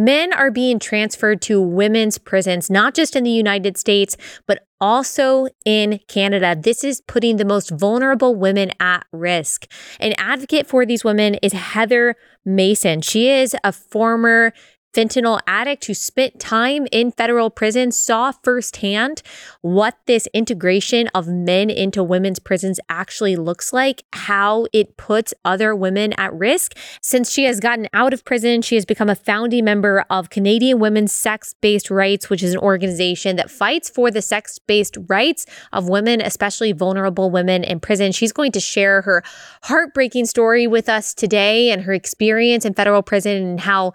Men are being transferred to women's prisons, not just in the United States, but also in Canada. This is putting the most vulnerable women at risk. An advocate for these women is Heather Mason. She is a former fentanyl addict who spent time in federal prison saw firsthand what this integration of men into women's prisons actually looks like, how it puts other women at risk. Since she has gotten out of prison, she has become a founding member of Canadian Women's Sex Based Rights, which is an organization that fights for the sex based rights of women, especially vulnerable women in prison. She's going to share her heartbreaking story with us today and her experience in federal prison and how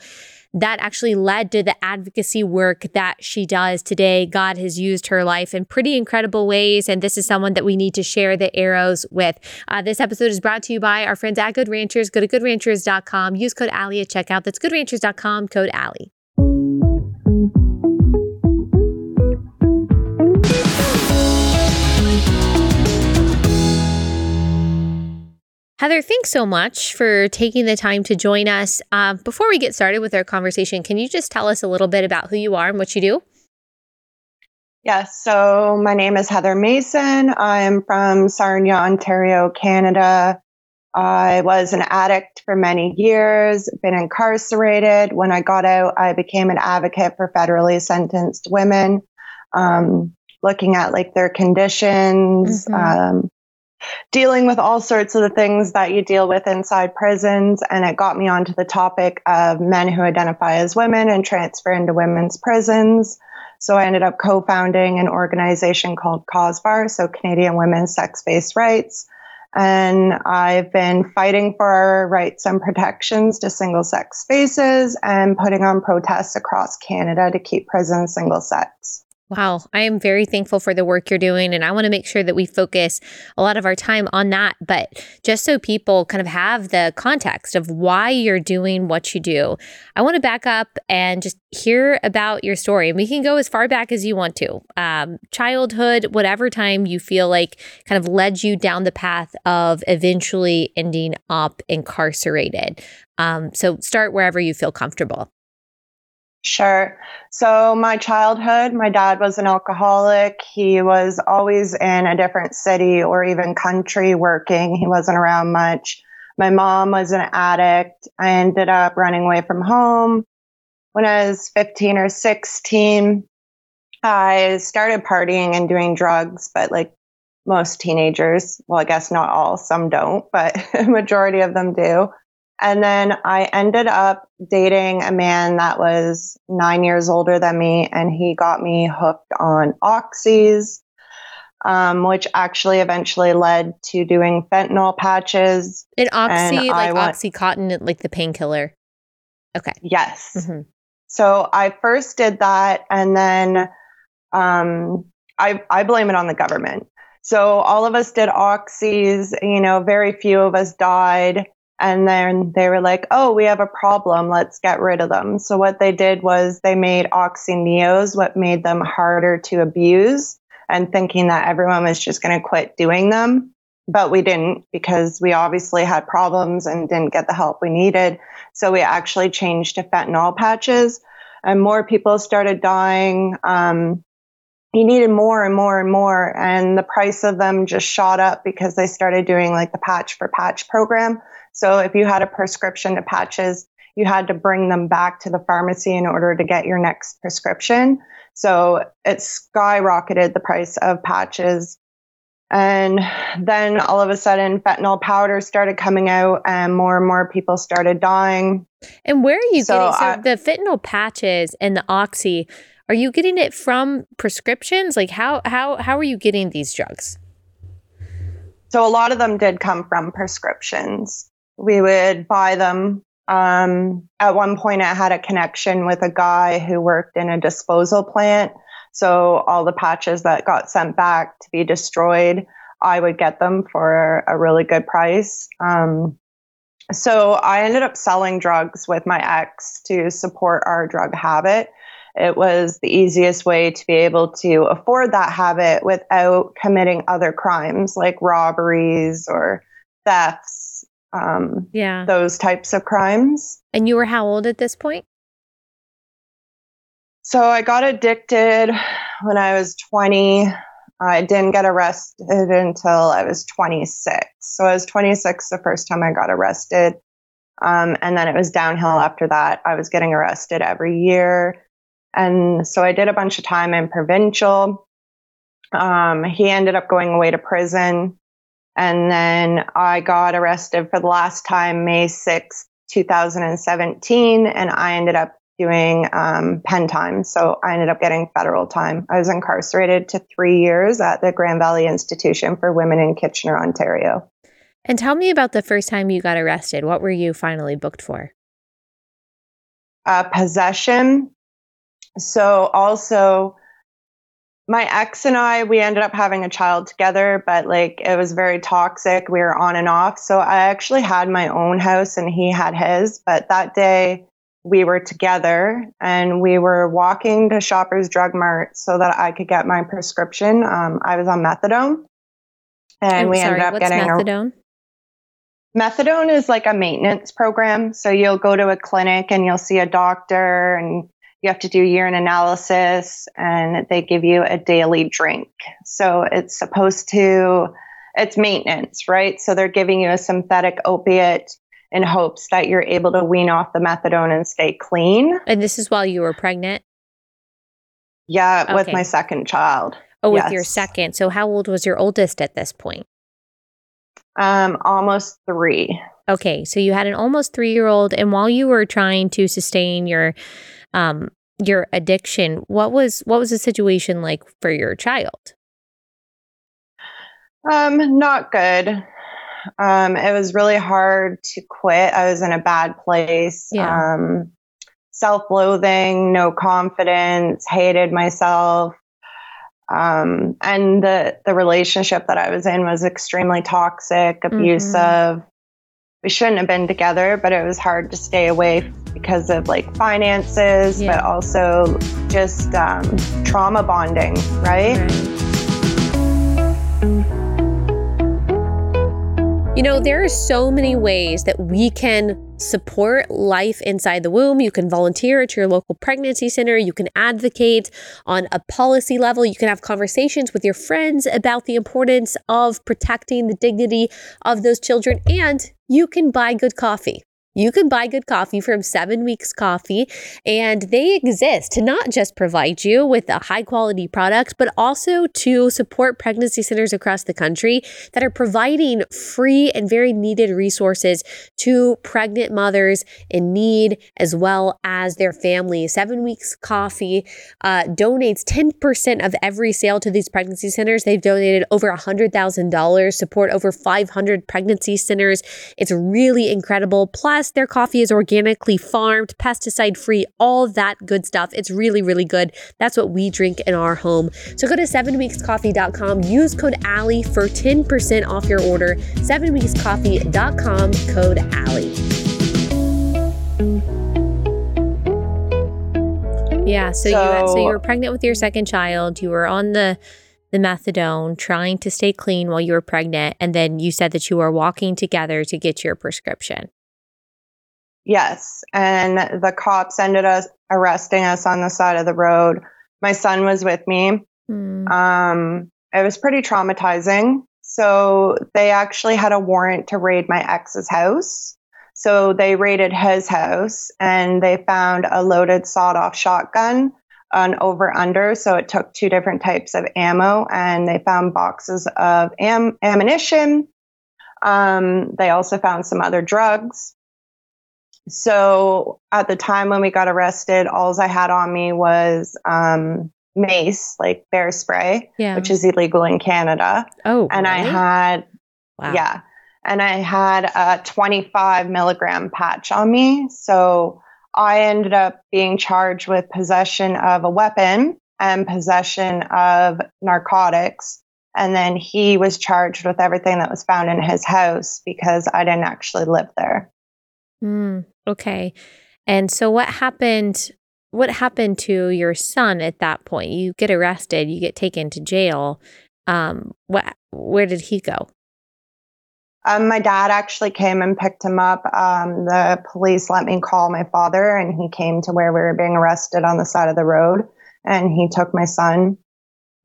that actually led to the advocacy work that she does today. God has used her life in pretty incredible ways, and this is someone that we need to share the arrows with. Uh, this episode is brought to you by our friends at Good Ranchers. Go to goodranchers.com, use code Allie at checkout. That's goodranchers.com, code Allie. Heather, thanks so much for taking the time to join us. Uh, before we get started with our conversation, can you just tell us a little bit about who you are and what you do? Yes, so my name is Heather Mason. I'm from Sarnia, Ontario, Canada. I was an addict for many years, been incarcerated. When I got out, I became an advocate for federally sentenced women, um, looking at like their conditions, mm-hmm. um, dealing with all sorts of the things that you deal with inside prisons. And it got me onto the topic of men who identify as women and transfer into women's prisons. So I ended up co founding an organization called CAWSBAR, so Canadian Women's Sex Based Rights. And I've been fighting for our rights and protections to single sex spaces and putting on protests across Canada to keep prisons single sex. Wow, I am very thankful for the work you're doing. And I want to make sure that we focus a lot of our time on that. But just so people kind of have the context of why you're doing what you do, I want to back up and just hear about your story. And we can go as far back as you want to um, childhood, whatever time you feel like kind of led you down the path of eventually ending up incarcerated. Um, so start wherever you feel comfortable. Sure. So, my childhood, my dad was an alcoholic. He was always in a different city or even country working. He wasn't around much. My mom was an addict. I ended up running away from home when I was 15 or 16. I started partying and doing drugs, but like most teenagers, well, I guess not all, some don't, but majority of them do. And then I ended up dating a man that was nine years older than me, and he got me hooked on oxys, um, which actually eventually led to doing fentanyl patches. An oxy, like went, oxycontin, like the painkiller. Okay. Yes. Mm-hmm. So I first did that, and then um, I I blame it on the government. So all of us did oxys. You know, very few of us died. And then they were like, oh, we have a problem. Let's get rid of them. So what they did was they made OxyNEOs, what made them harder to abuse and thinking that everyone was just going to quit doing them. But we didn't because we obviously had problems and didn't get the help we needed. So we actually changed to fentanyl patches and more people started dying. Um, you needed more and more and more. And the price of them just shot up because they started doing like the patch for patch program. So if you had a prescription to patches, you had to bring them back to the pharmacy in order to get your next prescription. So it skyrocketed the price of patches. And then all of a sudden, fentanyl powder started coming out, and more and more people started dying. And where are you so getting so I, the fentanyl patches and the oxy? Are you getting it from prescriptions? Like how how how are you getting these drugs? So a lot of them did come from prescriptions we would buy them. Um, at one point, I had a connection with a guy who worked in a disposal plant. So all the patches that got sent back to be destroyed, I would get them for a really good price. Um, so I ended up selling drugs with my ex to support our drug habit. It was the easiest way to be able to afford that habit without committing other crimes like robberies or thefts um, yeah, those types of crimes. And you were how old at this point? So I got addicted when I was 20. I didn't get arrested until I was 26. So I was 26 the first time I got arrested. Um, and then it was downhill after that. I was getting arrested every year. And so I did a bunch of time in provincial. Um, he ended up going away to prison. And then I got arrested for the last time May 6th, 2017. And I ended up doing um, pen time. So I ended up getting federal time. I was incarcerated to three years at the Grand Valley Institution for Women in Kitchener, Ontario. And tell me about the first time you got arrested. What were you finally booked for? Uh, possession. So also, my ex and I, we ended up having a child together, but like it was very toxic. We were on and off. So I actually had my own house and he had his. But that day, we were together and we were walking to Shoppers Drug Mart so that I could get my prescription. Um, I was on methadone, and I'm we sorry, ended up getting methadone. A, methadone is like a maintenance program. So you'll go to a clinic and you'll see a doctor, and you have to do urine analysis, and they give you a daily drink. So it's supposed to. It's maintenance, right? So they're giving you a synthetic opiate in hopes that you're able to wean off the methadone and stay clean. And this is while you were pregnant? Yeah, okay. with my second child. Oh, with yes. your second. So how old was your oldest at this point? Um, almost three. Okay, so you had an almost three year old, and while you were trying to sustain your um your addiction, what was what was the situation like for your child? Um, not good. Um, it was really hard to quit. I was in a bad place. Yeah. Um, Self loathing, no confidence, hated myself. Um, and the, the relationship that I was in was extremely toxic, mm-hmm. abusive. Mm-hmm. We shouldn't have been together, but it was hard to stay away because of like finances, yeah. but also just um, trauma bonding, right? right. You know, there are so many ways that we can support life inside the womb. You can volunteer at your local pregnancy center. You can advocate on a policy level. You can have conversations with your friends about the importance of protecting the dignity of those children. And you can buy good coffee. You can buy good coffee from Seven Weeks Coffee, and they exist to not just provide you with a high quality product, but also to support pregnancy centers across the country that are providing free and very needed resources to pregnant mothers in need as well as their families. Seven Weeks Coffee uh, donates 10% of every sale to these pregnancy centers. They've donated over $100,000, support over 500 pregnancy centers. It's really incredible. Plus, Their coffee is organically farmed, pesticide free, all that good stuff. It's really, really good. That's what we drink in our home. So go to 7weekscoffee.com, use code Allie for 10% off your order. 7weekscoffee.com, code Allie. Yeah, so, so you had, so you were pregnant with your second child. You were on the the methadone, trying to stay clean while you were pregnant, and then you said that you were walking together to get your prescription. Yes. And the cops ended up arresting us on the side of the road. My son was with me. Mm. Um, it was pretty traumatizing. So they actually had a warrant to raid my ex's house. So they raided his house and they found a loaded sawed off shotgun, an over under. So it took two different types of ammo and they found boxes of am- ammunition. Um, they also found some other drugs. So at the time when we got arrested, all I had on me was um, mace, like bear spray, yeah. which is illegal in Canada. Oh, and really? I had, wow. yeah, and I had a 25 milligram patch on me. So I ended up being charged with possession of a weapon and possession of narcotics. And then he was charged with everything that was found in his house because I didn't actually live there. Mm, okay. And so what happened what happened to your son at that point? You get arrested, you get taken to jail. Um what where did he go? Um, my dad actually came and picked him up. Um, the police let me call my father, and he came to where we were being arrested on the side of the road, and he took my son.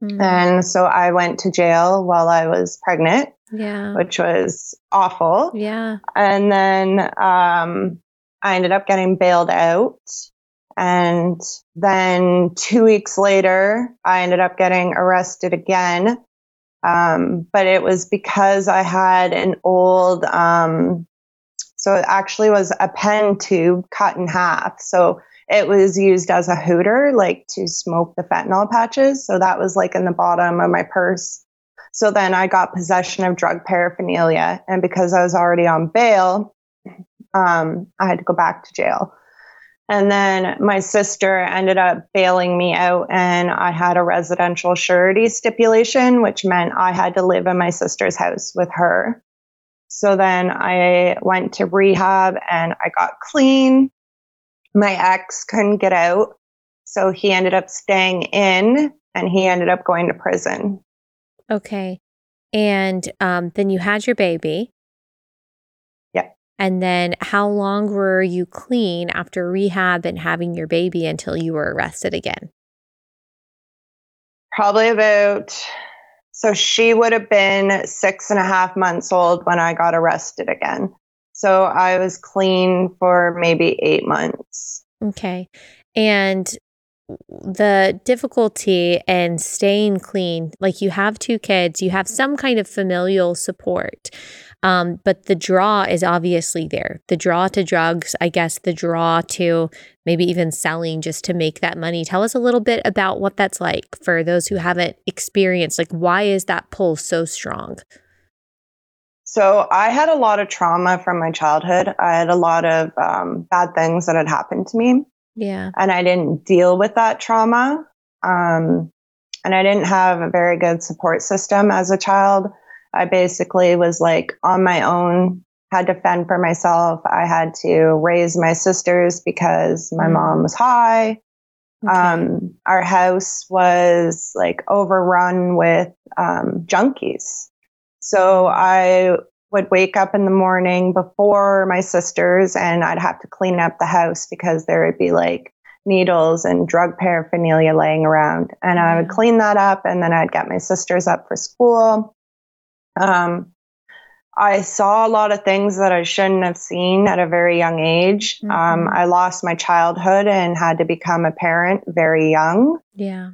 Mm. And so I went to jail while I was pregnant. Yeah. Which was awful. Yeah. And then um, I ended up getting bailed out. And then two weeks later, I ended up getting arrested again um, but it was because I had an old, um, so it actually was a pen tube cut in half. So it was used as a hooter, like to smoke the fentanyl patches. So that was like in the bottom of my purse. So then I got possession of drug paraphernalia. And because I was already on bail, um, I had to go back to jail. And then my sister ended up bailing me out, and I had a residential surety stipulation, which meant I had to live in my sister's house with her. So then I went to rehab and I got clean. My ex couldn't get out. So he ended up staying in and he ended up going to prison. Okay. And um, then you had your baby. And then how long were you clean after rehab and having your baby until you were arrested again? Probably about, so she would have been six and a half months old when I got arrested again. So I was clean for maybe eight months. Okay. And the difficulty in staying clean, like you have two kids, you have some kind of familial support. Um, but the draw is obviously there. The draw to drugs, I guess, the draw to maybe even selling just to make that money. Tell us a little bit about what that's like for those who haven't experienced. Like, why is that pull so strong? So, I had a lot of trauma from my childhood. I had a lot of um, bad things that had happened to me. Yeah. And I didn't deal with that trauma. Um, and I didn't have a very good support system as a child. I basically was like on my own, had to fend for myself. I had to raise my sisters because my mm. mom was high. Okay. Um, our house was like overrun with um, junkies. So I would wake up in the morning before my sisters and I'd have to clean up the house because there would be like needles and drug paraphernalia laying around. And I would clean that up and then I'd get my sisters up for school. Um, I saw a lot of things that I shouldn't have seen at a very young age. Um, mm-hmm. Um, I lost my childhood and had to become a parent very young. Yeah.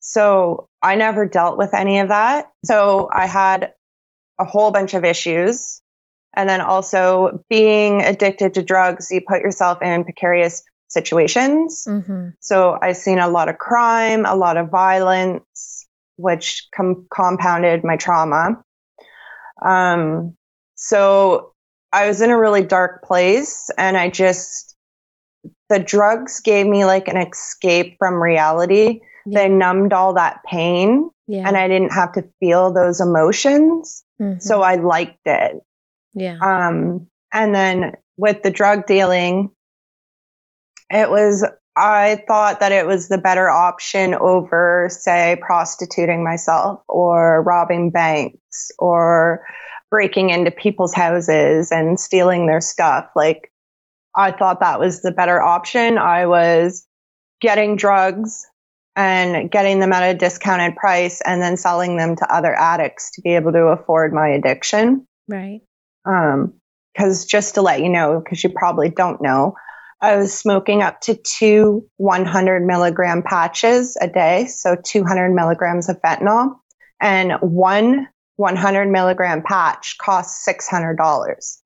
So I never dealt with any of that. So I had a whole bunch of issues. And then also being addicted to drugs, you put yourself in precarious situations. Mm-hmm. So I've seen a lot of crime, a lot of violence, which com- compounded my trauma. Um, so I was in a really dark place and I just, the drugs gave me like an escape from reality. Yeah. They numbed all that pain yeah. and I didn't have to feel those emotions. Mm-hmm. So I liked it. Yeah. Um, and then with the drug dealing, it was I thought that it was the better option over, say, prostituting myself or robbing banks or breaking into people's houses and stealing their stuff. Like, I thought that was the better option. I was getting drugs and getting them at a discounted price and then selling them to other addicts to be able to afford my addiction. Right. Um, because just to let you know, because you probably don't know, I was smoking up to two 100 milligram patches a day, so 200 milligrams of fentanyl, and one 100 milligram patch costs $600.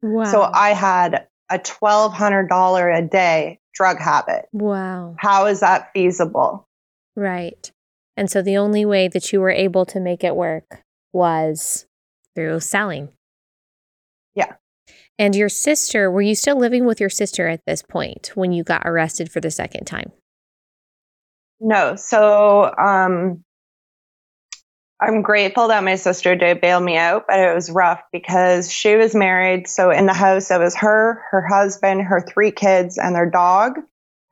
Wow. So I had a $1,200 a day drug habit. Wow. How is that feasible? Right. And so the only way that you were able to make it work was through selling. Yeah. And your sister, were you still living with your sister at this point when you got arrested for the second time? No. So um, I'm grateful that my sister did bail me out, but it was rough because she was married. So in the house, it was her, her husband, her three kids, and their dog.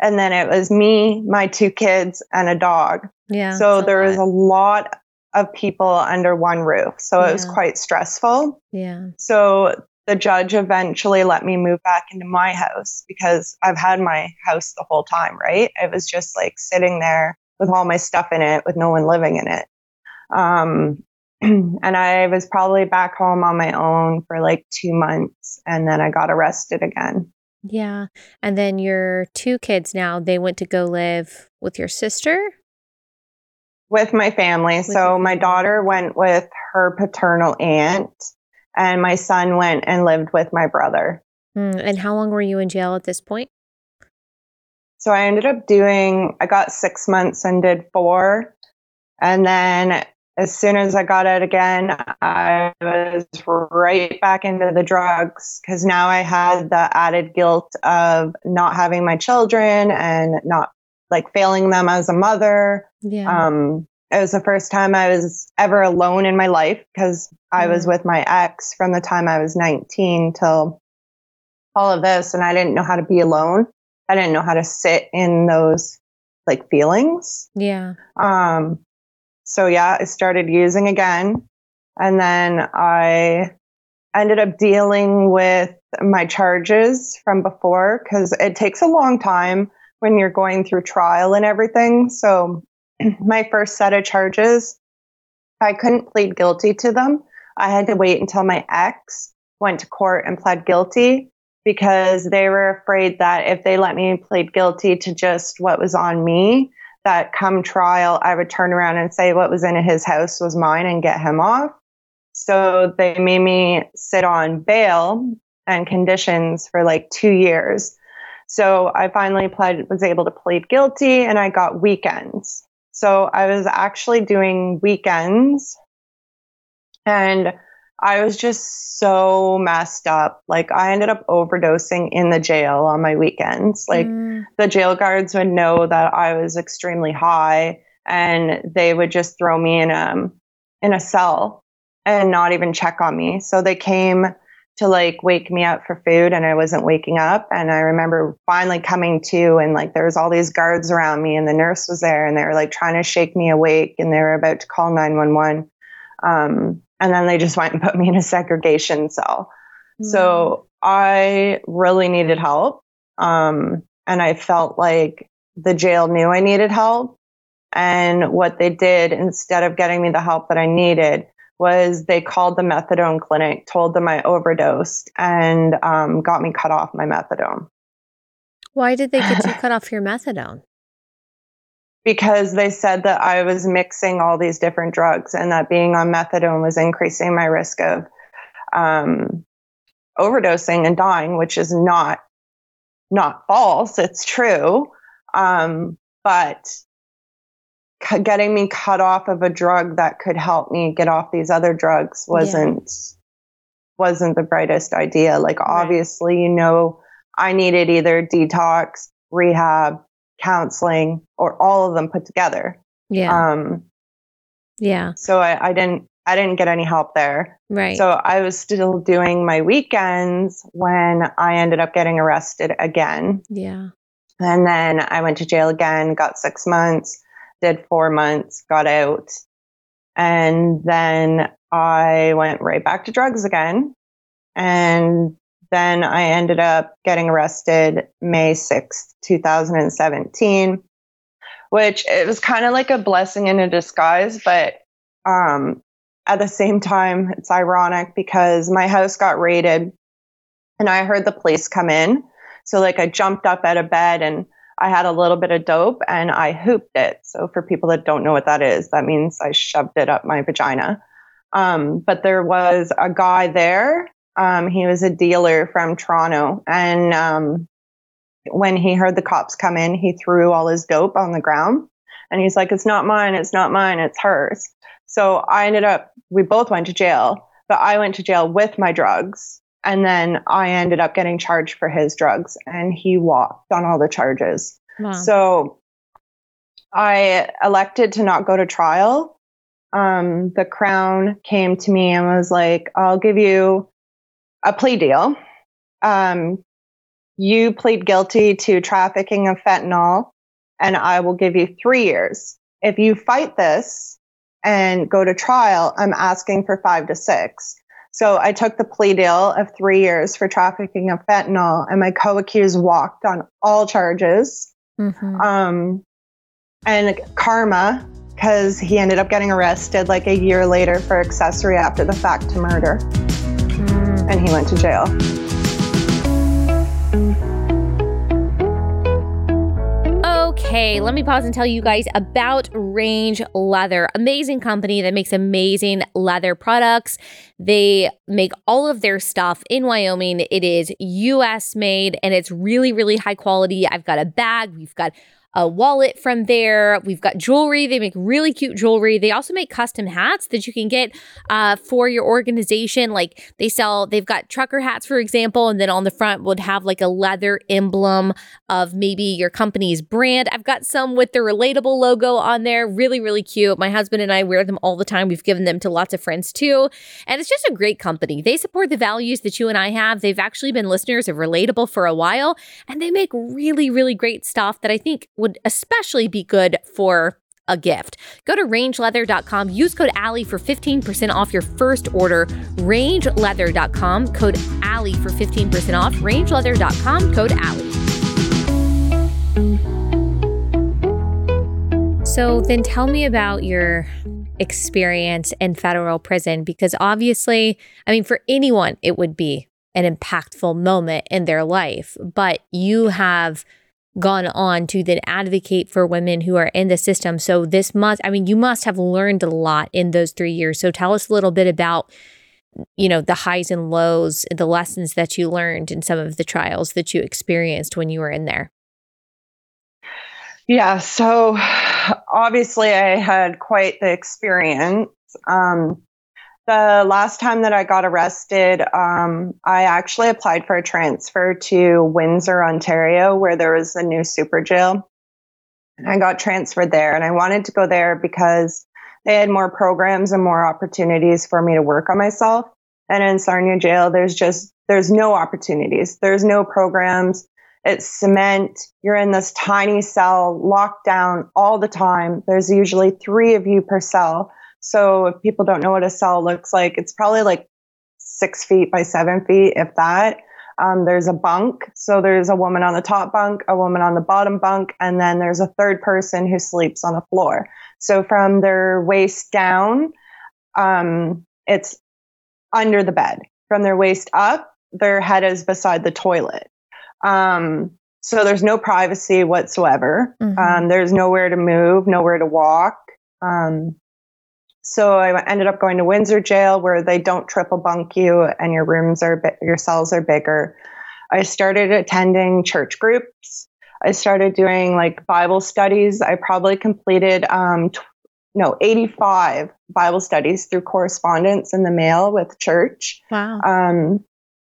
And then it was me, my two kids, and a dog. Yeah. So there was a lot of people under one roof. So yeah. it was quite stressful. Yeah. So the judge eventually let me move back into my house because I've had my house the whole time, right? It was just like sitting there with all my stuff in it with no one living in it. Um, and I was probably back home on my own for like two months and then I got arrested again. Yeah. And then your two kids now, they went to go live with your sister? With my family. With so my daughter went with her paternal aunt and my son went and lived with my brother. Mm, and how long were you in jail at this point? So I ended up doing, I got six months and did four. And then as soon as I got out again, I was right back into the drugs because now I had the added guilt of not having my children and not like failing them as a mother. Yeah. Um, it was the first time I was ever alone in my life because I was with my ex from the time I was 19 till all of this, and I didn't know how to be alone. I didn't know how to sit in those like feelings. Yeah. Um, so yeah, I started using again. And then I ended up dealing with my charges from before because it takes a long time when you're going through trial and everything. So my first set of charges, I couldn't plead guilty to them. I had to wait until my ex went to court and pled guilty because they were afraid that if they let me plead guilty to just what was on me, that come trial, I would turn around and say what was in his house was mine and get him off. So they made me sit on bail and conditions for like two years. So I finally pled, was able to plead guilty and I got weekends. So I was actually doing weekends and I was just so messed up. Like I ended up overdosing in the jail on my weekends. Like mm. the jail guards would know that I was extremely high and they would just throw me in a in a cell and not even check on me. So they came to like wake me up for food and I wasn't waking up and I remember finally coming to and like there was all these guards around me and the nurse was there and they were like trying to shake me awake and they were about to call 911 um, and then they just went and put me in a segregation cell. Mm. So I really needed help. Um, and I felt like the jail knew I needed help. And what they did instead of getting me the help that I needed was they called the methadone clinic, told them I overdosed, and um, got me cut off my methadone. Why did they get you cut off your methadone? Because they said that I was mixing all these different drugs and that being on methadone was increasing my risk of um, overdosing and dying, which is not not false. It's true, um, but c- getting me cut off of a drug that could help me get off these other drugs wasn't yeah. wasn't the brightest idea. Like right. obviously, you know, I needed either detox, rehab, counseling, or all of them put together. Yeah. Um, yeah. So I, I didn't I didn't get any help there. Right. So I was still doing my weekends when I ended up getting arrested again. Yeah. And then I went to jail again, got six months, did four months, got out. And then I went right back to drugs again. And then I ended up getting arrested May 6th, 2017, which it was kind of like a blessing in a disguise, but um, at the same time, it's ironic because my house got raided and I heard the police come in. So, like, I jumped up out of bed and I had a little bit of dope and I hooped it. So, for people that don't know what that is, that means I shoved it up my vagina. Um, but there was a guy there um, he was a dealer from Toronto. And um, when he heard the cops come in, he threw all his dope on the ground. And he's like, It's not mine. It's not mine. It's hers. So I ended up, we both went to jail, but I went to jail with my drugs. And then I ended up getting charged for his drugs. And he walked on all the charges. Wow. So I elected to not go to trial. Um, the Crown came to me and was like, I'll give you a plea deal. Um, you plead guilty to trafficking of fentanyl, and I will give you three years. If you fight this and go to trial, I'm asking for five to six. So I took the plea deal of three years for trafficking of fentanyl, and my co-accused walked on all charges. Mm-hmm. Um, and karma, because he ended up getting arrested like a year later for accessory after the fact to murder. And he went to jail. Okay, let me pause and tell you guys about Range Leather. Amazing company that makes amazing leather products. They make all of their stuff in Wyoming. It is US made and it's really, really high quality. I've got a bag, we've got a wallet from there. We've got jewelry. They make really cute jewelry. They also make custom hats that you can get uh, for your organization. Like they sell, they've got trucker hats, for example, and then on the front would have like a leather emblem of maybe your company's brand. I've got some with the relatable logo on there. Really, really cute. My husband and I wear them all the time. We've given them to lots of friends too. And it's just a great company. They support the values that you and I have. They've actually been listeners of Relatable for a while, and they make really, really great stuff that I think would especially be good for a gift. Go to rangeleather.com, use code Allie for 15% off your first order. Rangeleather.com, code Allie for 15% off. Rangeleather.com, code Allie. So then tell me about your experience in federal prison because obviously, I mean, for anyone, it would be an impactful moment in their life, but you have gone on to then advocate for women who are in the system. So this must, I mean, you must have learned a lot in those three years. So tell us a little bit about, you know, the highs and lows, the lessons that you learned in some of the trials that you experienced when you were in there. Yeah. So obviously I had quite the experience. Um, the last time that I got arrested, um, I actually applied for a transfer to Windsor, Ontario, where there was a new super jail. And I got transferred there. And I wanted to go there because they had more programs and more opportunities for me to work on myself. And in Sarnia jail, there's just, there's no opportunities. There's no programs. It's cement. You're in this tiny cell, locked down all the time. There's usually three of you per cell. So if people don't know what a cell looks like, it's probably like six feet by seven feet, if that. Um, there's a bunk. So there's a woman on the top bunk, a woman on the bottom bunk, and then there's a third person who sleeps on the floor. So from their waist down, um, it's under the bed. From their waist up, their head is beside the toilet. Um, so there's no privacy whatsoever. Mm-hmm. Um, there's nowhere to move, nowhere to walk. Um, so I ended up going to Windsor Jail where they don't triple bunk you and your rooms are your cells are bigger. I started attending church groups. I started doing like Bible studies. I probably completed um, t- no 85 Bible studies through correspondence in the mail with church. Wow. Um,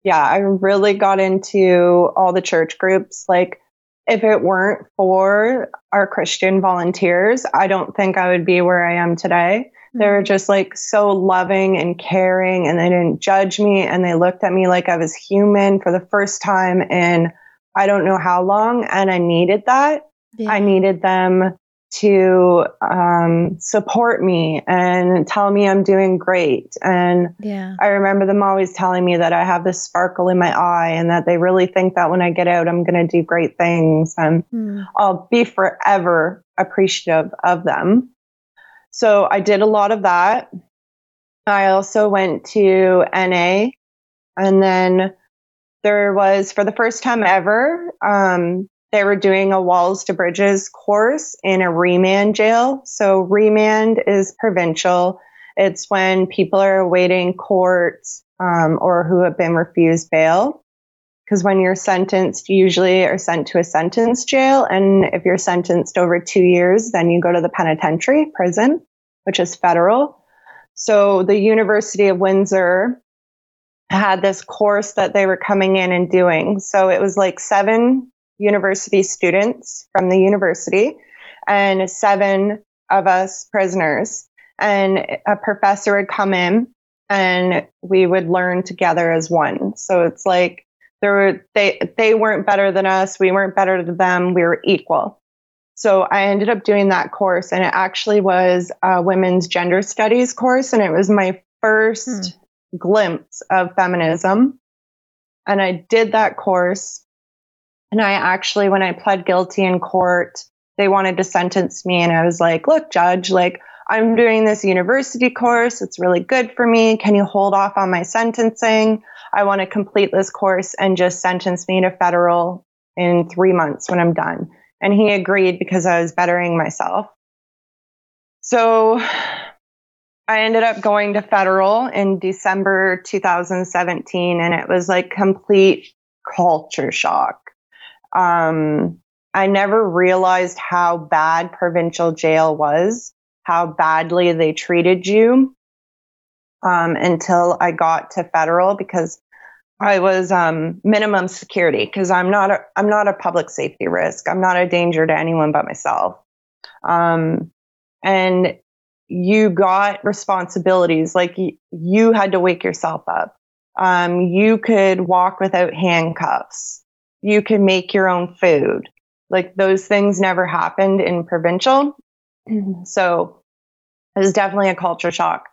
yeah, I really got into all the church groups. Like if it weren't for our Christian volunteers, I don't think I would be where I am today. They were just like so loving and caring, and they didn't judge me. And they looked at me like I was human for the first time in I don't know how long. And I needed that. Yeah. I needed them to um, support me and tell me I'm doing great. And yeah. I remember them always telling me that I have this sparkle in my eye and that they really think that when I get out, I'm going to do great things. And mm. I'll be forever appreciative of them. So I did a lot of that. I also went to NA and then there was for the first time ever um, they were doing a walls to bridges course in a remand jail so remand is provincial it's when people are awaiting court um, or who have been refused bail because when you're sentenced, you usually are sent to a sentence jail. And if you're sentenced over two years, then you go to the penitentiary prison, which is federal. So the University of Windsor had this course that they were coming in and doing. So it was like seven university students from the university and seven of us prisoners. And a professor would come in and we would learn together as one. So it's like there were they they weren't better than us we weren't better than them we were equal so i ended up doing that course and it actually was a women's gender studies course and it was my first hmm. glimpse of feminism. And I did that course. And I actually, when I pled guilty in court, they wanted to sentence me. And I was like, look, judge, like, I'm doing this university course. It's really good for me. Can you hold off on my sentencing? I want to complete this course and just sentence me to federal in three months when I'm done. And he agreed because I was bettering myself. So I ended up going to federal in December 2017, and it was like complete culture shock. Um, I never realized how bad provincial jail was, how badly they treated you um, until I got to federal because I was um, minimum security because I'm not a I'm not a public safety risk. I'm not a danger to anyone but myself. Um, and you got responsibilities like y- you had to wake yourself up. Um, you could walk without handcuffs. You could make your own food. Like those things never happened in provincial. so it was definitely a culture shock.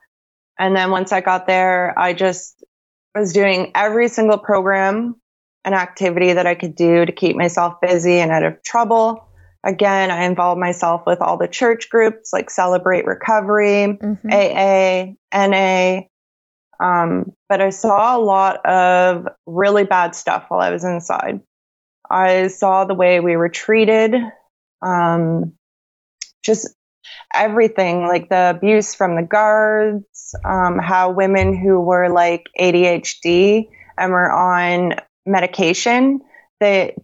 And then once I got there, I just was doing every single program and activity that I could do to keep myself busy and out of trouble. Again, I involved myself with all the church groups like Celebrate Recovery, mm-hmm. AA, NA. Um, but I saw a lot of really bad stuff while I was inside. I saw the way we were treated, um, just everything like the abuse from the guards, um, how women who were like ADHD and were on medication, they,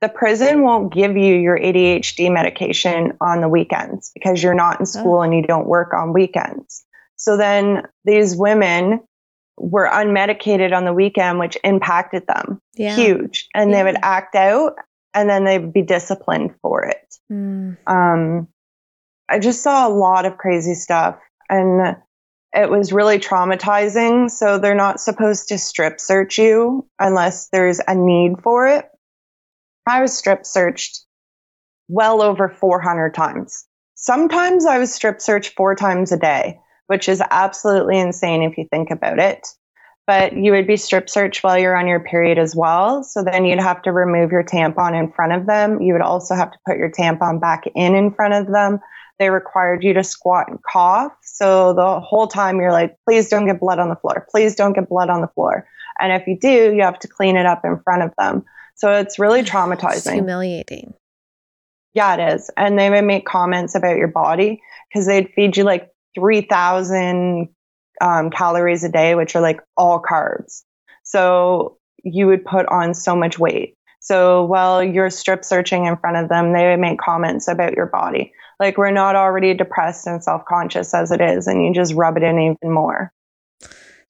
the prison won't give you your ADHD medication on the weekends because you're not in oh. school oh. and you don't work on weekends. So then these women were unmedicated on the weekend, which impacted them yeah. huge. And yeah. they would act out and then they'd be disciplined for it. Mm. Um, I just saw a lot of crazy stuff and it was really traumatizing. So they're not supposed to strip search you unless there's a need for it. I was strip searched well over 400 times. Sometimes I was strip searched four times a day, which is absolutely insane if you think about it. But you would be strip searched while you're on your period as well. So then you'd have to remove your tampon in front of them. You would also have to put your tampon back in in front of them. They required you to squat and cough. So the whole time you're like, please don't get blood on the floor. Please don't get blood on the floor. And if you do, you have to clean it up in front of them. So it's really traumatizing. It's humiliating. Yeah, it is. And they would make comments about your body because they'd feed you like 3,000 um, calories a day, which are like all carbs. So you would put on so much weight. So while you're strip searching in front of them, they would make comments about your body. Like we're not already depressed and self conscious as it is, and you just rub it in even more.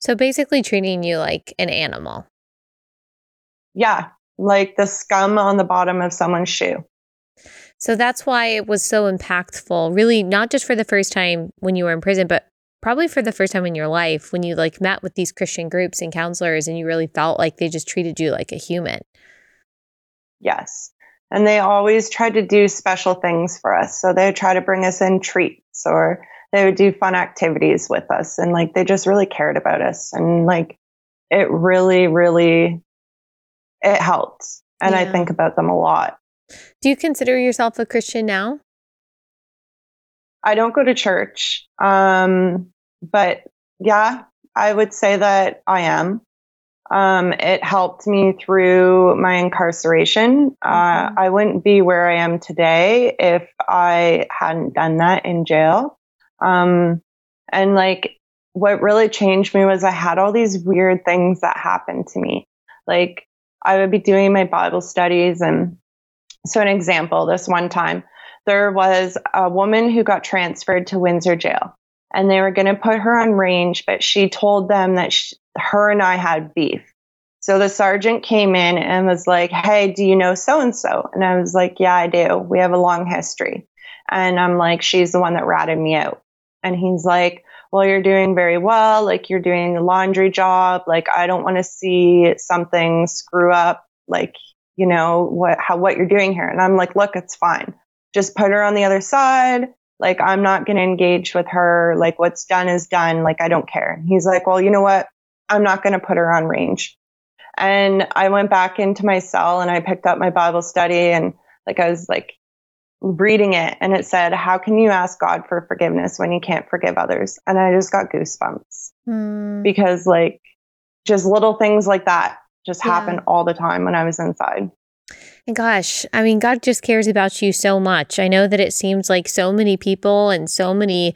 So basically, treating you like an animal. Yeah, like the scum on the bottom of someone's shoe. So that's why it was so impactful, really, not just for the first time when you were in prison, but probably for the first time in your life when you like met with these Christian groups and counselors and you really felt like they just treated you like a human. Yes. And they always tried to do special things for us. So they would try to bring us in treats or they would do fun activities with us. And like they just really cared about us. And like it really, really it helped. And yeah. I think about them a lot. Do you consider yourself a Christian now? I don't go to church. Um, but yeah, I would say that I am. Um, it helped me through my incarceration. Uh, mm-hmm. I wouldn't be where I am today if I hadn't done that in jail. Um, and like, what really changed me was I had all these weird things that happened to me. Like, I would be doing my Bible studies. And so, an example this one time, there was a woman who got transferred to Windsor jail and they were going to put her on range, but she told them that she, her and I had beef. So the sergeant came in and was like, Hey, do you know so and so? And I was like, Yeah, I do. We have a long history. And I'm like, She's the one that ratted me out. And he's like, well, you're doing very well. Like you're doing a laundry job. Like I don't want to see something screw up. Like, you know, what, how, what you're doing here. And I'm like, look, it's fine. Just put her on the other side. Like I'm not going to engage with her. Like what's done is done. Like I don't care. And he's like, well, you know what? I'm not going to put her on range. And I went back into my cell and I picked up my Bible study and like I was like reading it and it said, How can you ask God for forgiveness when you can't forgive others? And I just got goosebumps mm. because like just little things like that just yeah. happen all the time when I was inside. And gosh, I mean, God just cares about you so much. I know that it seems like so many people and so many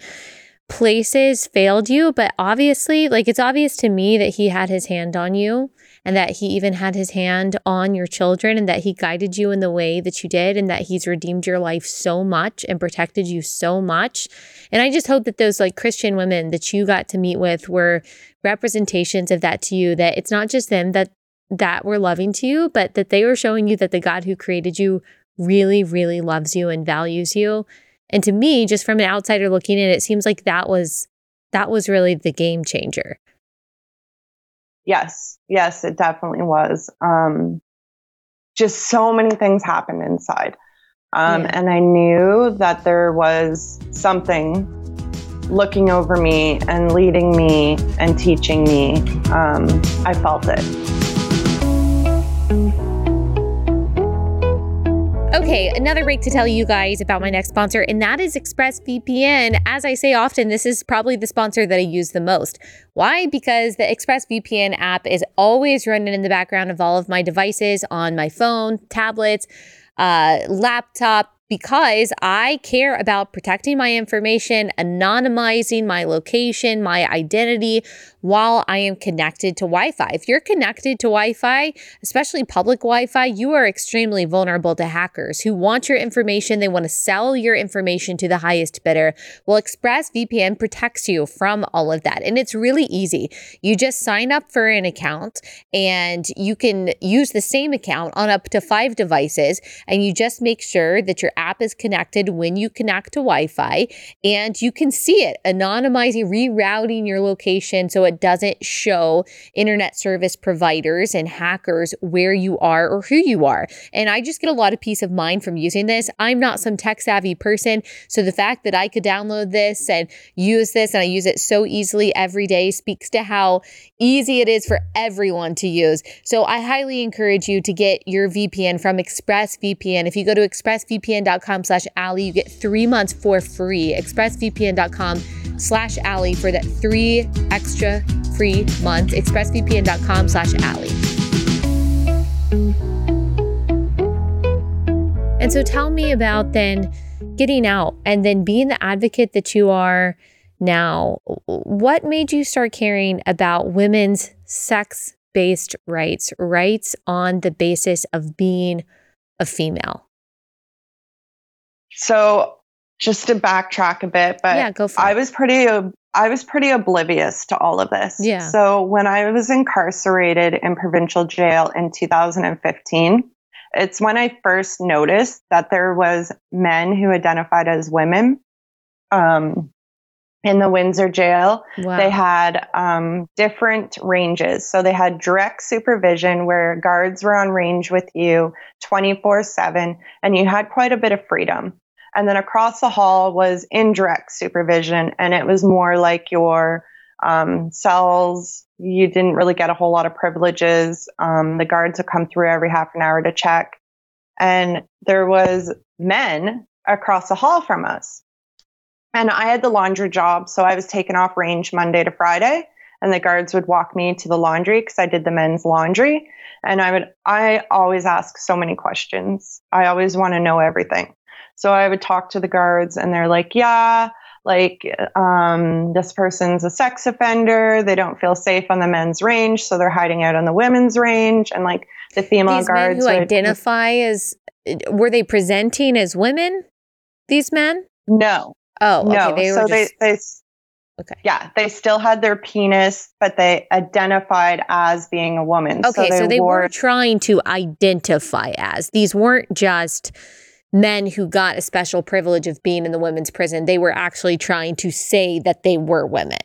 places failed you, but obviously, like it's obvious to me that He had His hand on you and that He even had His hand on your children and that He guided you in the way that you did and that He's redeemed your life so much and protected you so much. And I just hope that those like Christian women that you got to meet with were representations of that to you, that it's not just them that that were loving to you, but that they were showing you that the God who created you really, really loves you and values you. And to me, just from an outsider looking in, it seems like that was that was really the game changer. Yes, yes, it definitely was. Um, just so many things happened inside. Um, yeah. And I knew that there was something looking over me and leading me and teaching me. Um, I felt it. Okay, another break to tell you guys about my next sponsor, and that is ExpressVPN. As I say often, this is probably the sponsor that I use the most. Why? Because the ExpressVPN app is always running in the background of all of my devices on my phone, tablets, uh, laptop, because I care about protecting my information, anonymizing my location, my identity while I am connected to Wi Fi. If you're connected to Wi Fi, especially public Wi Fi, you are extremely vulnerable to hackers who want your information. They want to sell your information to the highest bidder. Well, ExpressVPN protects you from all of that. And it's really easy. You just sign up for an account and you can use the same account on up to five devices. And you just make sure that your app is connected when you connect to Wi Fi and you can see it, anonymizing, rerouting your location so it doesn't show internet service providers and hackers where you are or who you are. And I just get a lot of peace of mind from using this. I'm not some tech savvy person. So the fact that I could download this and use this and I use it so easily every day speaks to how easy it is for everyone to use. So I highly encourage you to get your VPN from ExpressVPN. If you go to expressvpn.com slash Allie, you get three months for free. ExpressVPN.com slash Allie for that three extra free months. ExpressVPN.com slash Allie. And so tell me about then getting out and then being the advocate that you are now. What made you start caring about women's sex based rights, rights on the basis of being a female? So just to backtrack a bit, but yeah, go for I it. was pretty I was pretty oblivious to all of this. Yeah. So when I was incarcerated in provincial jail in 2015, it's when I first noticed that there was men who identified as women um, in the Windsor jail. Wow. They had um, different ranges. So they had direct supervision where guards were on range with you 24 7, and you had quite a bit of freedom. And then across the hall was indirect supervision, and it was more like your um, cells. You didn't really get a whole lot of privileges. Um, the guards would come through every half an hour to check. And there was men across the hall from us. And I had the laundry job, so I was taken off range Monday to Friday, and the guards would walk me to the laundry because I did the men's laundry. And I would, I always ask so many questions. I always want to know everything. So I would talk to the guards and they're like, yeah, like um, this person's a sex offender. They don't feel safe on the men's range, so they're hiding out on the women's range. And like the female these guards men who would, identify as were they presenting as women? These men? No. Oh, okay. no. They so just... they they Okay. Yeah, they still had their penis, but they identified as being a woman. Okay, so they, so they wore... were trying to identify as. These weren't just men who got a special privilege of being in the women's prison. They were actually trying to say that they were women.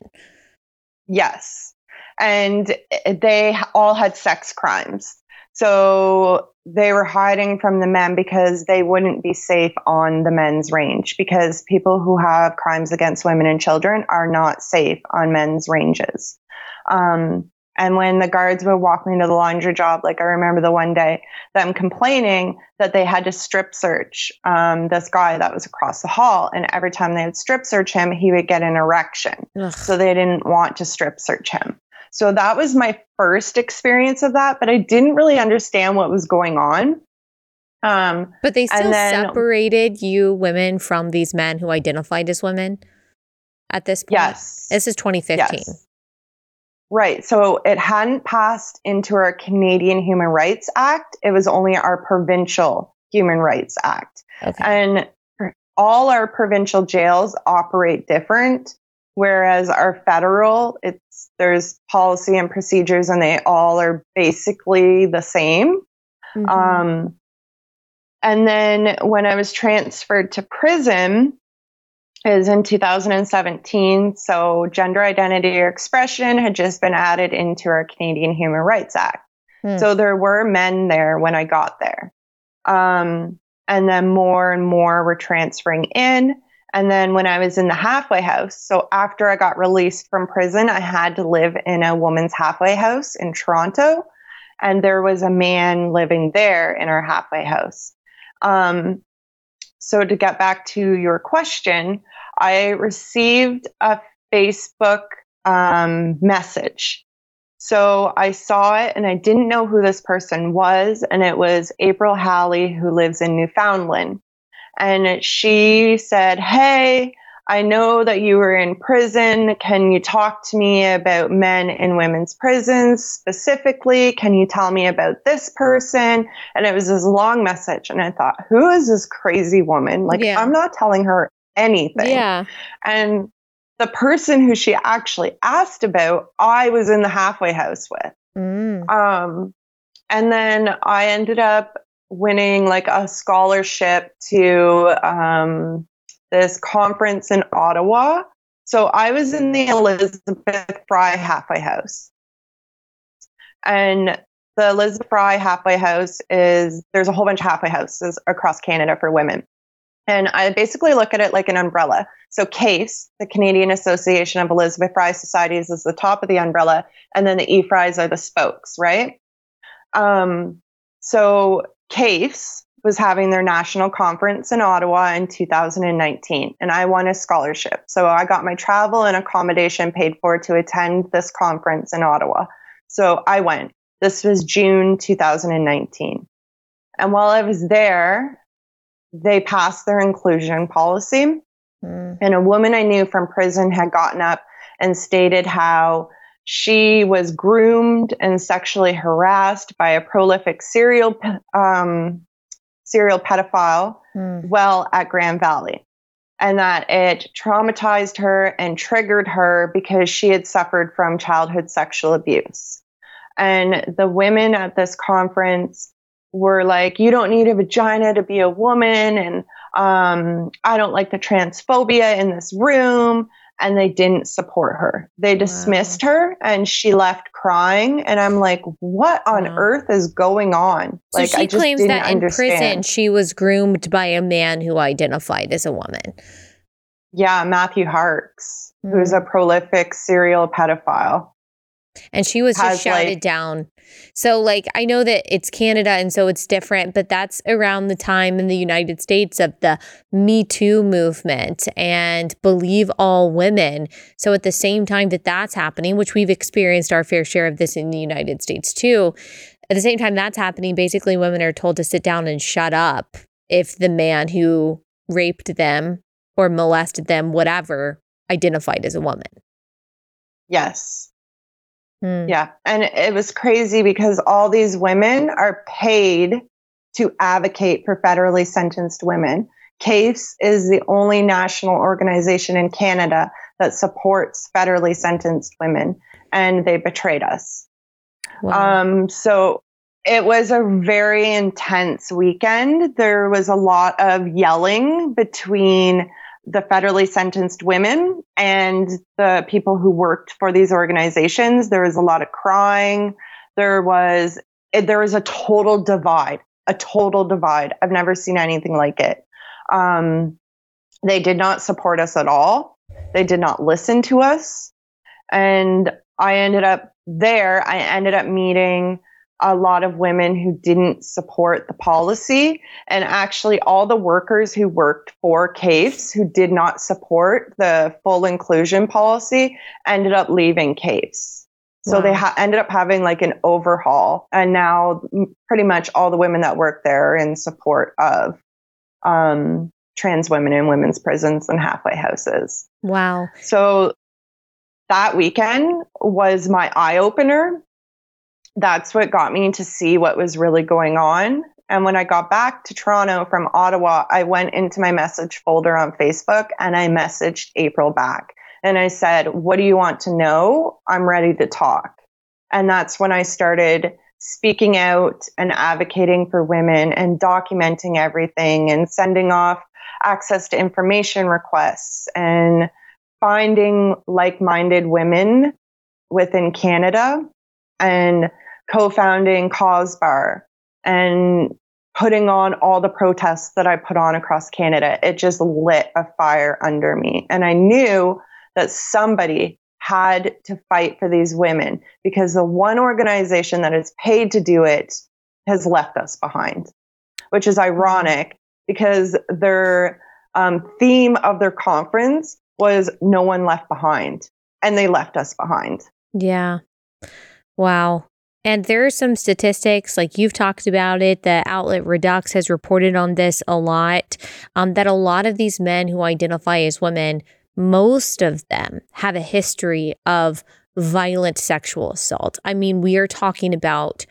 Yes. And they all had sex crimes. So they were hiding from the men because they wouldn't be safe on the men's range because people who have crimes against women and children are not safe on men's ranges. Um, And when the guards would walk me to the laundry job, like I remember the one day them complaining that they had to strip search um, this guy that was across the hall. And every time they would strip search him, he would get an erection. Ugh. So they didn't want to strip search him. So that was my first experience of that, but I didn't really understand what was going on. Um, but they still then, separated you women from these men who identified as women at this point. Yes. This is 2015. Yes. Right. So it hadn't passed into our Canadian Human Rights Act. It was only our provincial Human Rights Act. Okay. And all our provincial jails operate different, whereas our federal, it's there's policy and procedures and they all are basically the same. Mm-hmm. Um, and then when I was transferred to prison, is in 2017. So gender identity or expression had just been added into our Canadian Human Rights Act. Hmm. So there were men there when I got there. Um, and then more and more were transferring in. And then when I was in the halfway house, so after I got released from prison, I had to live in a woman's halfway house in Toronto. And there was a man living there in our halfway house. Um, so to get back to your question, I received a Facebook um, message. So I saw it and I didn't know who this person was. And it was April Halley, who lives in Newfoundland. And she said, Hey, I know that you were in prison. Can you talk to me about men in women's prisons specifically? Can you tell me about this person? And it was this long message. And I thought, who is this crazy woman? Like, yeah. I'm not telling her anything. Yeah. And the person who she actually asked about, I was in the halfway house with. Mm. Um, and then I ended up winning like a scholarship to um, this conference in Ottawa. So I was in the Elizabeth Fry halfway house. And the Elizabeth Fry halfway house is there's a whole bunch of halfway houses across Canada for women. And I basically look at it like an umbrella. So CASE, the Canadian Association of Elizabeth Fry Societies, is the top of the umbrella, and then the EFRIs are the spokes, right? Um, so CASE was having their national conference in Ottawa in 2019, and I won a scholarship. So I got my travel and accommodation paid for to attend this conference in Ottawa. So I went. This was June 2019. And while I was there, they passed their inclusion policy. Mm. And a woman I knew from prison had gotten up and stated how she was groomed and sexually harassed by a prolific serial um, serial pedophile mm. well at Grand Valley. And that it traumatized her and triggered her because she had suffered from childhood sexual abuse. And the women at this conference were like, you don't need a vagina to be a woman. And um, I don't like the transphobia in this room. And they didn't support her. They dismissed wow. her and she left crying. And I'm like, what on wow. earth is going on? So like, she I claims that understand. in prison she was groomed by a man who identified as a woman. Yeah, Matthew Harks, mm-hmm. who's a prolific serial pedophile and she was just shouted like, down. So, like, I know that it's Canada and so it's different, but that's around the time in the United States of the Me Too movement and Believe All Women. So, at the same time that that's happening, which we've experienced our fair share of this in the United States too, at the same time that's happening, basically women are told to sit down and shut up if the man who raped them or molested them, whatever, identified as a woman. Yes. Mm. Yeah. And it was crazy because all these women are paid to advocate for federally sentenced women. CASE is the only national organization in Canada that supports federally sentenced women, and they betrayed us. Wow. Um, so it was a very intense weekend. There was a lot of yelling between the federally sentenced women and the people who worked for these organizations. There was a lot of crying. There was there was a total divide, a total divide. I've never seen anything like it. Um, they did not support us at all. They did not listen to us, and I ended up there, I ended up meeting a lot of women who didn't support the policy. And actually, all the workers who worked for CAEFS who did not support the full inclusion policy ended up leaving CAEFS. So wow. they ha- ended up having like an overhaul. And now, pretty much all the women that work there are in support of um, trans women in women's prisons and halfway houses. Wow. So that weekend was my eye opener that's what got me to see what was really going on. And when I got back to Toronto from Ottawa, I went into my message folder on Facebook and I messaged April back. And I said, What do you want to know? I'm ready to talk. And that's when I started speaking out and advocating for women and documenting everything and sending off access to information requests and finding like minded women within Canada and co-founding CAWSBAR and putting on all the protests that I put on across Canada, it just lit a fire under me. And I knew that somebody had to fight for these women because the one organization that is paid to do it has left us behind, which is ironic because their um, theme of their conference was no one left behind and they left us behind. Yeah. Wow. And there are some statistics, like you've talked about it, the outlet Reduxx has reported on this a lot, um, that a lot of these men who identify as women, most of them have a history of violent sexual assault. I mean, we are talking about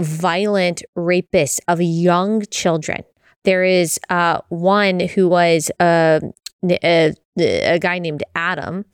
violent rapists of young children. There is uh, one who was a, a guy named Adam,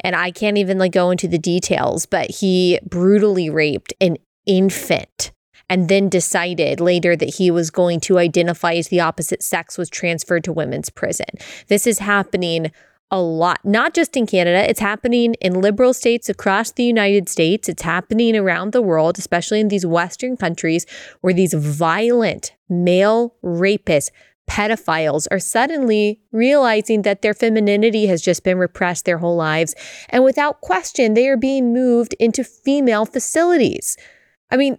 and I can't even like go into the details, but he brutally raped an infant and then decided later that he was going to identify as the opposite sex was transferred to women's prison. This is happening a lot, not just in Canada, it's happening in liberal states across the United States. It's happening around the world, especially in these Western countries where these violent male rapists pedophiles are suddenly realizing that their femininity has just been repressed their whole lives. And without question, they are being moved into female facilities. I mean,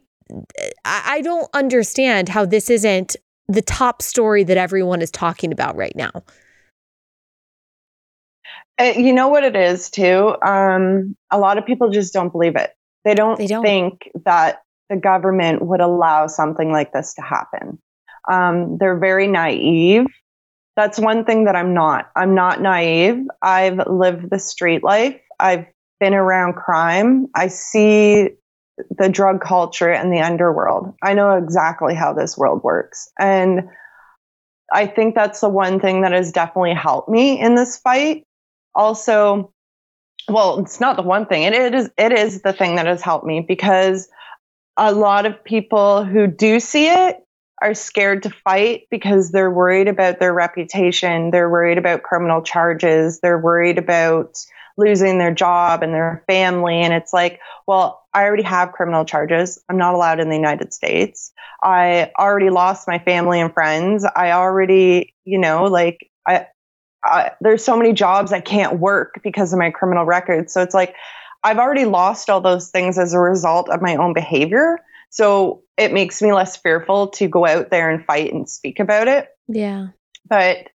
I don't understand how this isn't the top story that everyone is talking about right now. Uh, you know what it is, too? Um, a lot of people just don't believe it. They don't, they don't. think that the government would allow something like this to happen. Um, they're very naive. That's one thing that I'm not. I'm not naive. I've lived the street life. I've been around crime. I see the drug culture and the underworld. I know exactly how this world works. And I think that's the one thing that has definitely helped me in this fight. Also, well, it's not the one thing. It, it is it is the thing that has helped me because a lot of people who do see it are scared to fight because they're worried about their reputation. They're worried about criminal charges. They're worried about losing their job and their family. And it's like, well, I already have criminal charges. I'm not allowed in the United States. I already lost my family and friends. I already, you know, like, I, I there's so many jobs I can't work because of my criminal record. So it's like, I've already lost all those things as a result of my own behavior. So it makes me less fearful to go out there and fight and speak about it. Yeah. But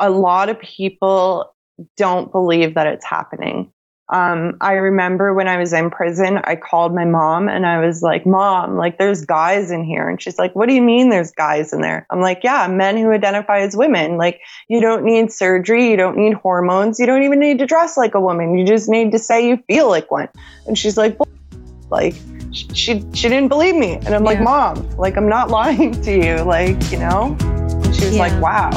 a lot of people don't believe that it's happening. Um, I remember when I was in prison, I called my mom and I was like, Mom, like there's guys in here. And she's like, What do you mean there's guys in there? I'm like, Yeah, men who identify as women. Like, you don't need surgery, you don't need hormones, you don't even need to dress like a woman. You just need to say you feel like one. And she's like, like she she didn't believe me and i'm yeah. like mom like i'm not lying to you like you know and she was yeah. like wow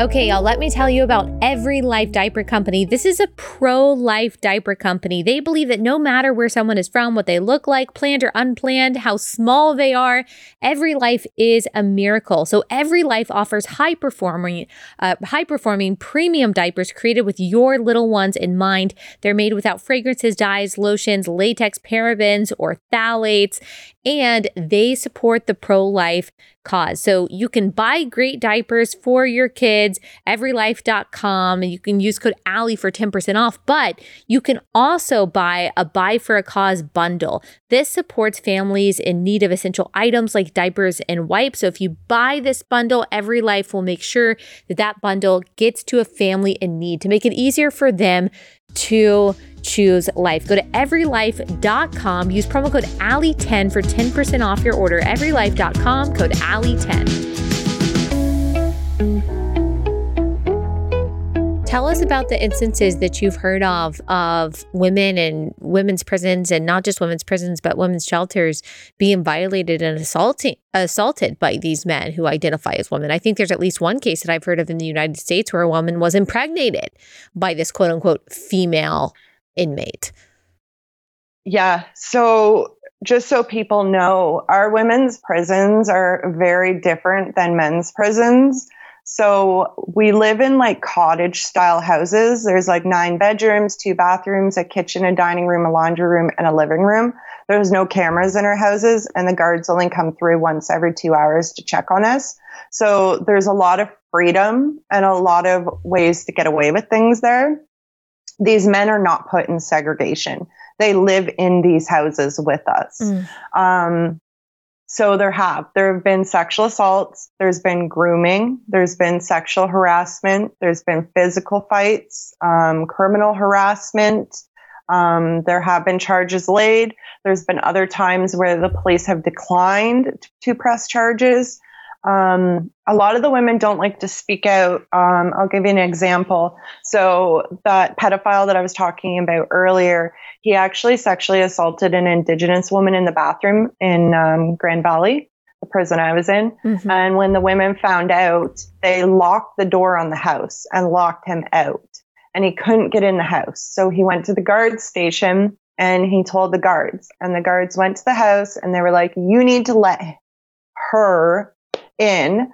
Okay, y'all, let me tell you about Every Life Diaper Company. This is a pro life diaper company. They believe that no matter where someone is from, what they look like, planned or unplanned, how small they are, every life is a miracle. So Every Life offers high performing, uh, high performing premium diapers created with your little ones in mind. They're made without fragrances, dyes, lotions, latex, parabens, or phthalates. And they support the pro life cause. So you can buy great diapers for your kids, everylife.com, and you can use code Allie for 10% off, but you can also buy a buy for a cause bundle. This supports families in need of essential items like diapers and wipes. So if you buy this bundle, Every Life will make sure that that bundle gets to a family in need to make it easier for them to choose life. Go to everylife.com, use promo code Allie10 for 10% off your order. Everylife.com, code Allie10. Tell us about the instances that you've heard of of women in women's prisons and not just women's prisons but women's shelters being violated and assaulting assaulted by these men who identify as women. I think there's at least one case that I've heard of in the United States where a woman was impregnated by this quote unquote female inmate. Yeah. So just so people know, our women's prisons are very different than men's prisons. So we live in like cottage style houses. There's like nine bedrooms, two bathrooms, a kitchen, a dining room, a laundry room, and a living room. There's no cameras in our houses, and the guards only come through once every two hours to check on us. So there's a lot of freedom and a lot of ways to get away with things there. These men are not put in segregation. They live in these houses with us. Mm. Um, so there have there have been sexual assaults, there's been grooming, there's been sexual harassment, there's been physical fights, um, criminal harassment. Um, there have been charges laid. There's been other times where the police have declined to press charges. Um, a lot of the women don't like to speak out. Um, I'll give you an example. So, that pedophile that I was talking about earlier, he actually sexually assaulted an Indigenous woman in the bathroom in um, Grand Valley, the prison I was in. Mm-hmm. And when the women found out, they locked the door on the house and locked him out. And he couldn't get in the house. So, he went to the guard station and he told the guards. And the guards went to the house and they were like, You need to let her in,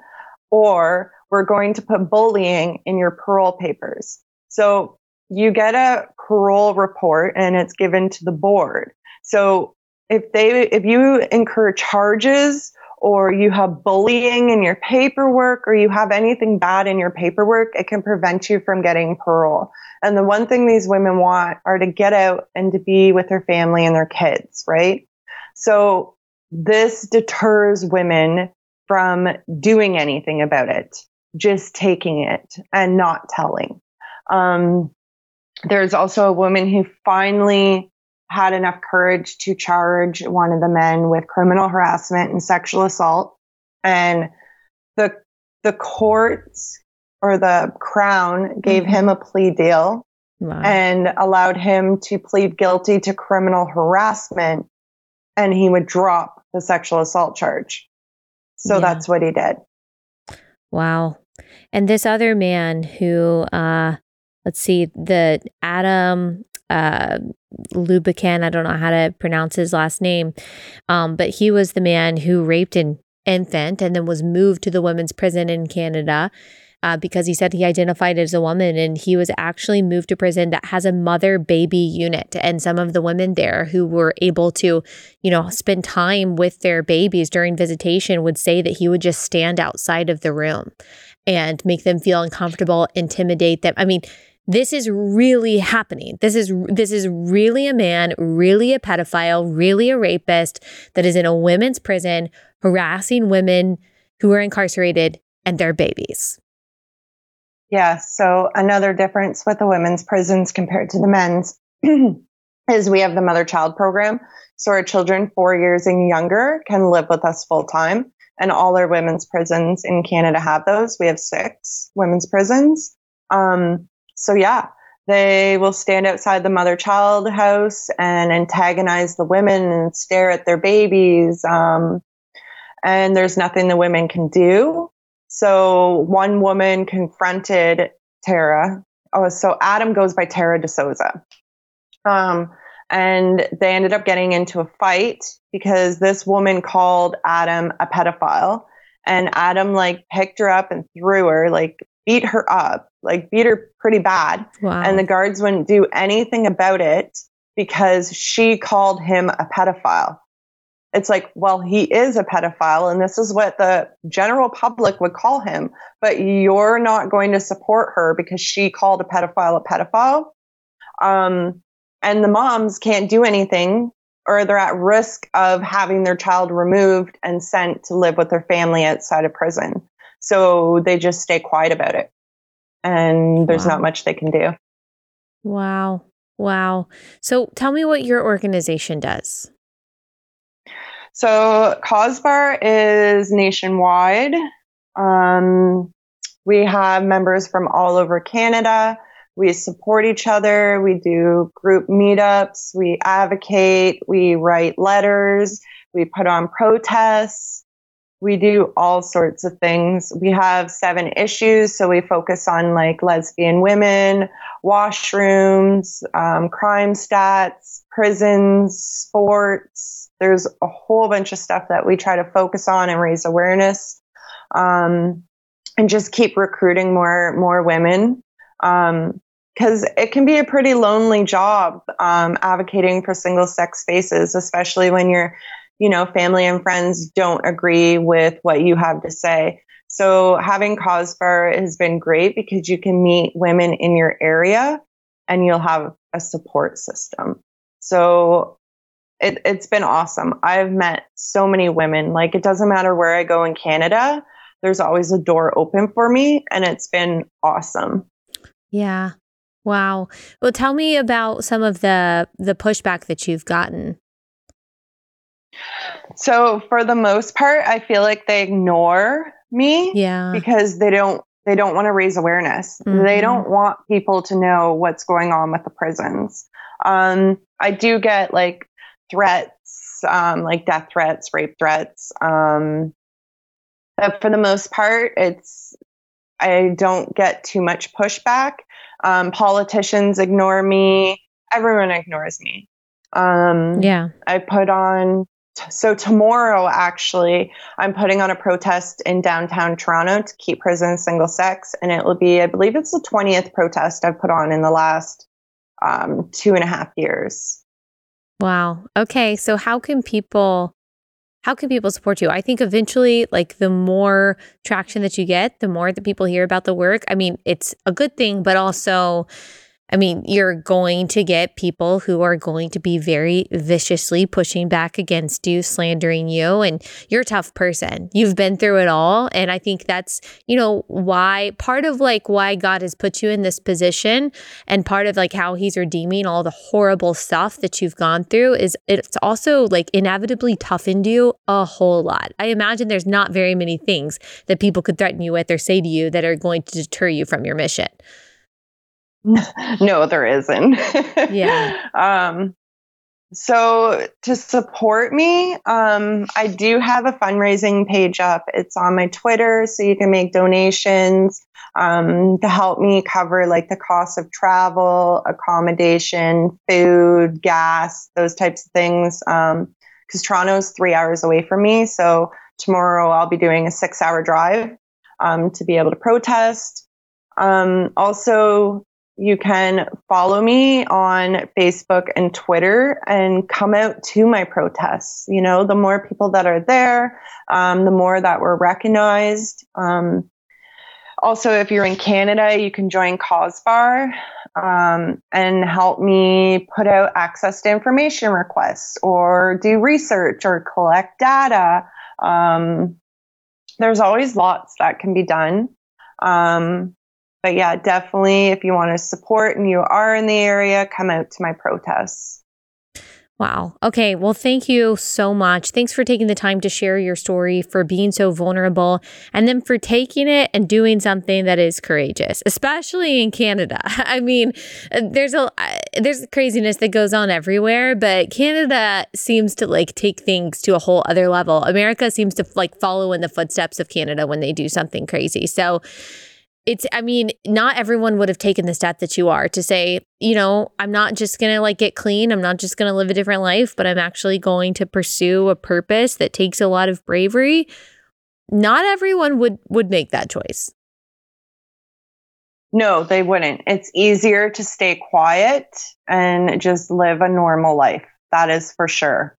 or we're going to put bullying in your parole papers. So you get a parole report and it's given to the board. So if they, if you incur charges or you have bullying in your paperwork or you have anything bad in your paperwork, it can prevent you from getting parole. And the one thing these women want are to get out and to be with their family and their kids, right? So this deters women from doing anything about it, just taking it and not telling. Um, there's also a woman who finally had enough courage to charge one of the men with criminal harassment and sexual assault. And the, the courts or the crown gave mm-hmm. him a plea deal wow. and allowed him to plead guilty to criminal harassment and he would drop the sexual assault charge. So yeah. that's what he did. Wow. And this other man who, uh, let's see, the Adam uh, Laboucan, I don't know how to pronounce his last name, um, but he was the man who raped an infant and then was moved to the women's prison in Canada uh, because he said he identified as a woman and he was actually moved to prison that has a mother baby unit. And some of the women there who were able to, you know, spend time with their babies during visitation would say that he would just stand outside of the room and make them feel uncomfortable, intimidate them. I mean, this is really happening. This is this is really a man, really a pedophile, really a rapist that is in a women's prison harassing women who are incarcerated and their babies. Yeah. So another difference with the women's prisons compared to the men's is we have the mother child program. So our children four years and younger can live with us full time. And all our women's prisons in Canada have those. We have six women's prisons. Um, so yeah, they will stand outside the mother child house and antagonize the women and stare at their babies. Um, and there's nothing the women can do. So one woman confronted Tara. Oh, so Adam goes by Tara Desousa. Um, and they ended up getting into a fight because this woman called Adam a pedophile. And Adam like picked her up and threw her, like beat her up, like beat her pretty bad. Wow. And the guards wouldn't do anything about it because she called him a pedophile. It's like, well, he is a pedophile and this is what the general public would call him, but you're not going to support her because she called a pedophile a pedophile. Um, and the moms can't do anything or they're at risk of having their child removed and sent to live with their family outside of prison. So they just stay quiet about it. And there's wow. not much they can do. Wow. Wow. So tell me what your organization does. So CAWSBAR is nationwide. Um, we have members from all over Canada. We support each other. We do group meetups. We advocate. We write letters. We put on protests. We do all sorts of things. We have seven issues. So we focus on like lesbian women, washrooms, um, crime stats, prisons, sports. There's a whole bunch of stuff that we try to focus on and raise awareness. Um, and just keep recruiting more more women because um, it can be a pretty lonely job um, advocating for single sex spaces, especially when your you know family and friends don't agree with what you have to say. So having CAWSBAR has been great because you can meet women in your area and you'll have a support system. So it, it's been awesome. I've met so many women. Like it doesn't matter where I go in Canada there's always a door open for me and it's been awesome. Yeah. Wow. Well, tell me about some of the the pushback that you've gotten. So, for the most part, I feel like they ignore me yeah. because they don't they don't want to raise awareness. Mm-hmm. They don't want people to know what's going on with the prisons. Um, I do get like threats, um, like death threats, rape threats, um, but for the most part, it's I don't get too much pushback. Um, politicians ignore me. Everyone ignores me. Um, yeah. I put on, so tomorrow, actually, I'm putting on a protest in downtown Toronto to keep prisons single sex. And it will be, I believe it's the 20th protest I've put on in the last um, two and a half years. Wow. Okay. So, how can people how can people support you? I think eventually, like the more traction that you get, the more that people hear about the work. I mean, it's a good thing, but also I mean, you're going to get people who are going to be very viciously pushing back against you, slandering you, and you're a tough person. You've been through it all. And I think that's, you know, why part of like why God has put you in this position and part of like how he's redeeming all the horrible stuff that you've gone through is it's also like inevitably toughened you a whole lot. I imagine there's not very many things that people could threaten you with or say to you that are going to deter you from your mission. no, there isn't. yeah. Um, so to support me, um, I do have a fundraising page up. It's on my Twitter, so you can make donations um, to help me cover like the cost of travel, accommodation, food, gas, those types of things. Because um, Toronto's three hours away from me, so tomorrow I'll be doing a six-hour drive um, to be able to protest. Um, also, you can follow me on Facebook and Twitter and come out to my protests. You know, the more people that are there, um, the more that we're recognized. Um, also, if you're in Canada, you can join CAWSBAR um, and help me put out access to information requests or do research or collect data. Um, there's always lots that can be done. Um, but yeah, definitely if you want to support and you are in the area, come out to my protests. Wow. Okay. Well, thank you so much. Thanks for taking the time to share your story, for being so vulnerable, and then for taking it and doing something that is courageous, especially in Canada. I mean, there's a uh, there's craziness that goes on everywhere, but Canada seems to like take things to a whole other level. America seems to like follow in the footsteps of Canada when they do something crazy. So, it's i mean not everyone would have taken the step that you are to say you know i'm not just going to like get clean. I'm not just going to live a different life but i'm actually going to pursue a purpose that takes a lot of bravery. Not everyone would would make that choice. No they wouldn't. It's easier to stay quiet and just live a normal life. That is for sure.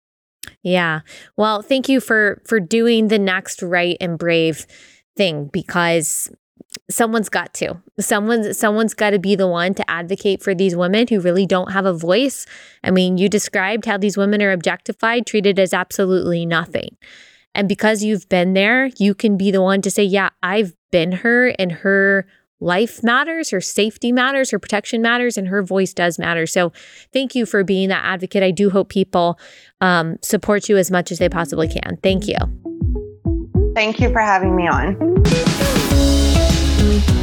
Yeah. Well, thank you for for doing the next right and brave thing because someone's got to. Someone's someone's got to be the one to advocate for these women who really don't have a voice. I mean you described how these women are objectified treated as absolutely nothing. And because you've been there you can be the one to say yeah i've been her and her life matters her safety matters her protection matters and her voice does matter. So thank you for being that advocate. I do hope people um, support you as much as they possibly can. Thank you. Thank you for having me on Thank you.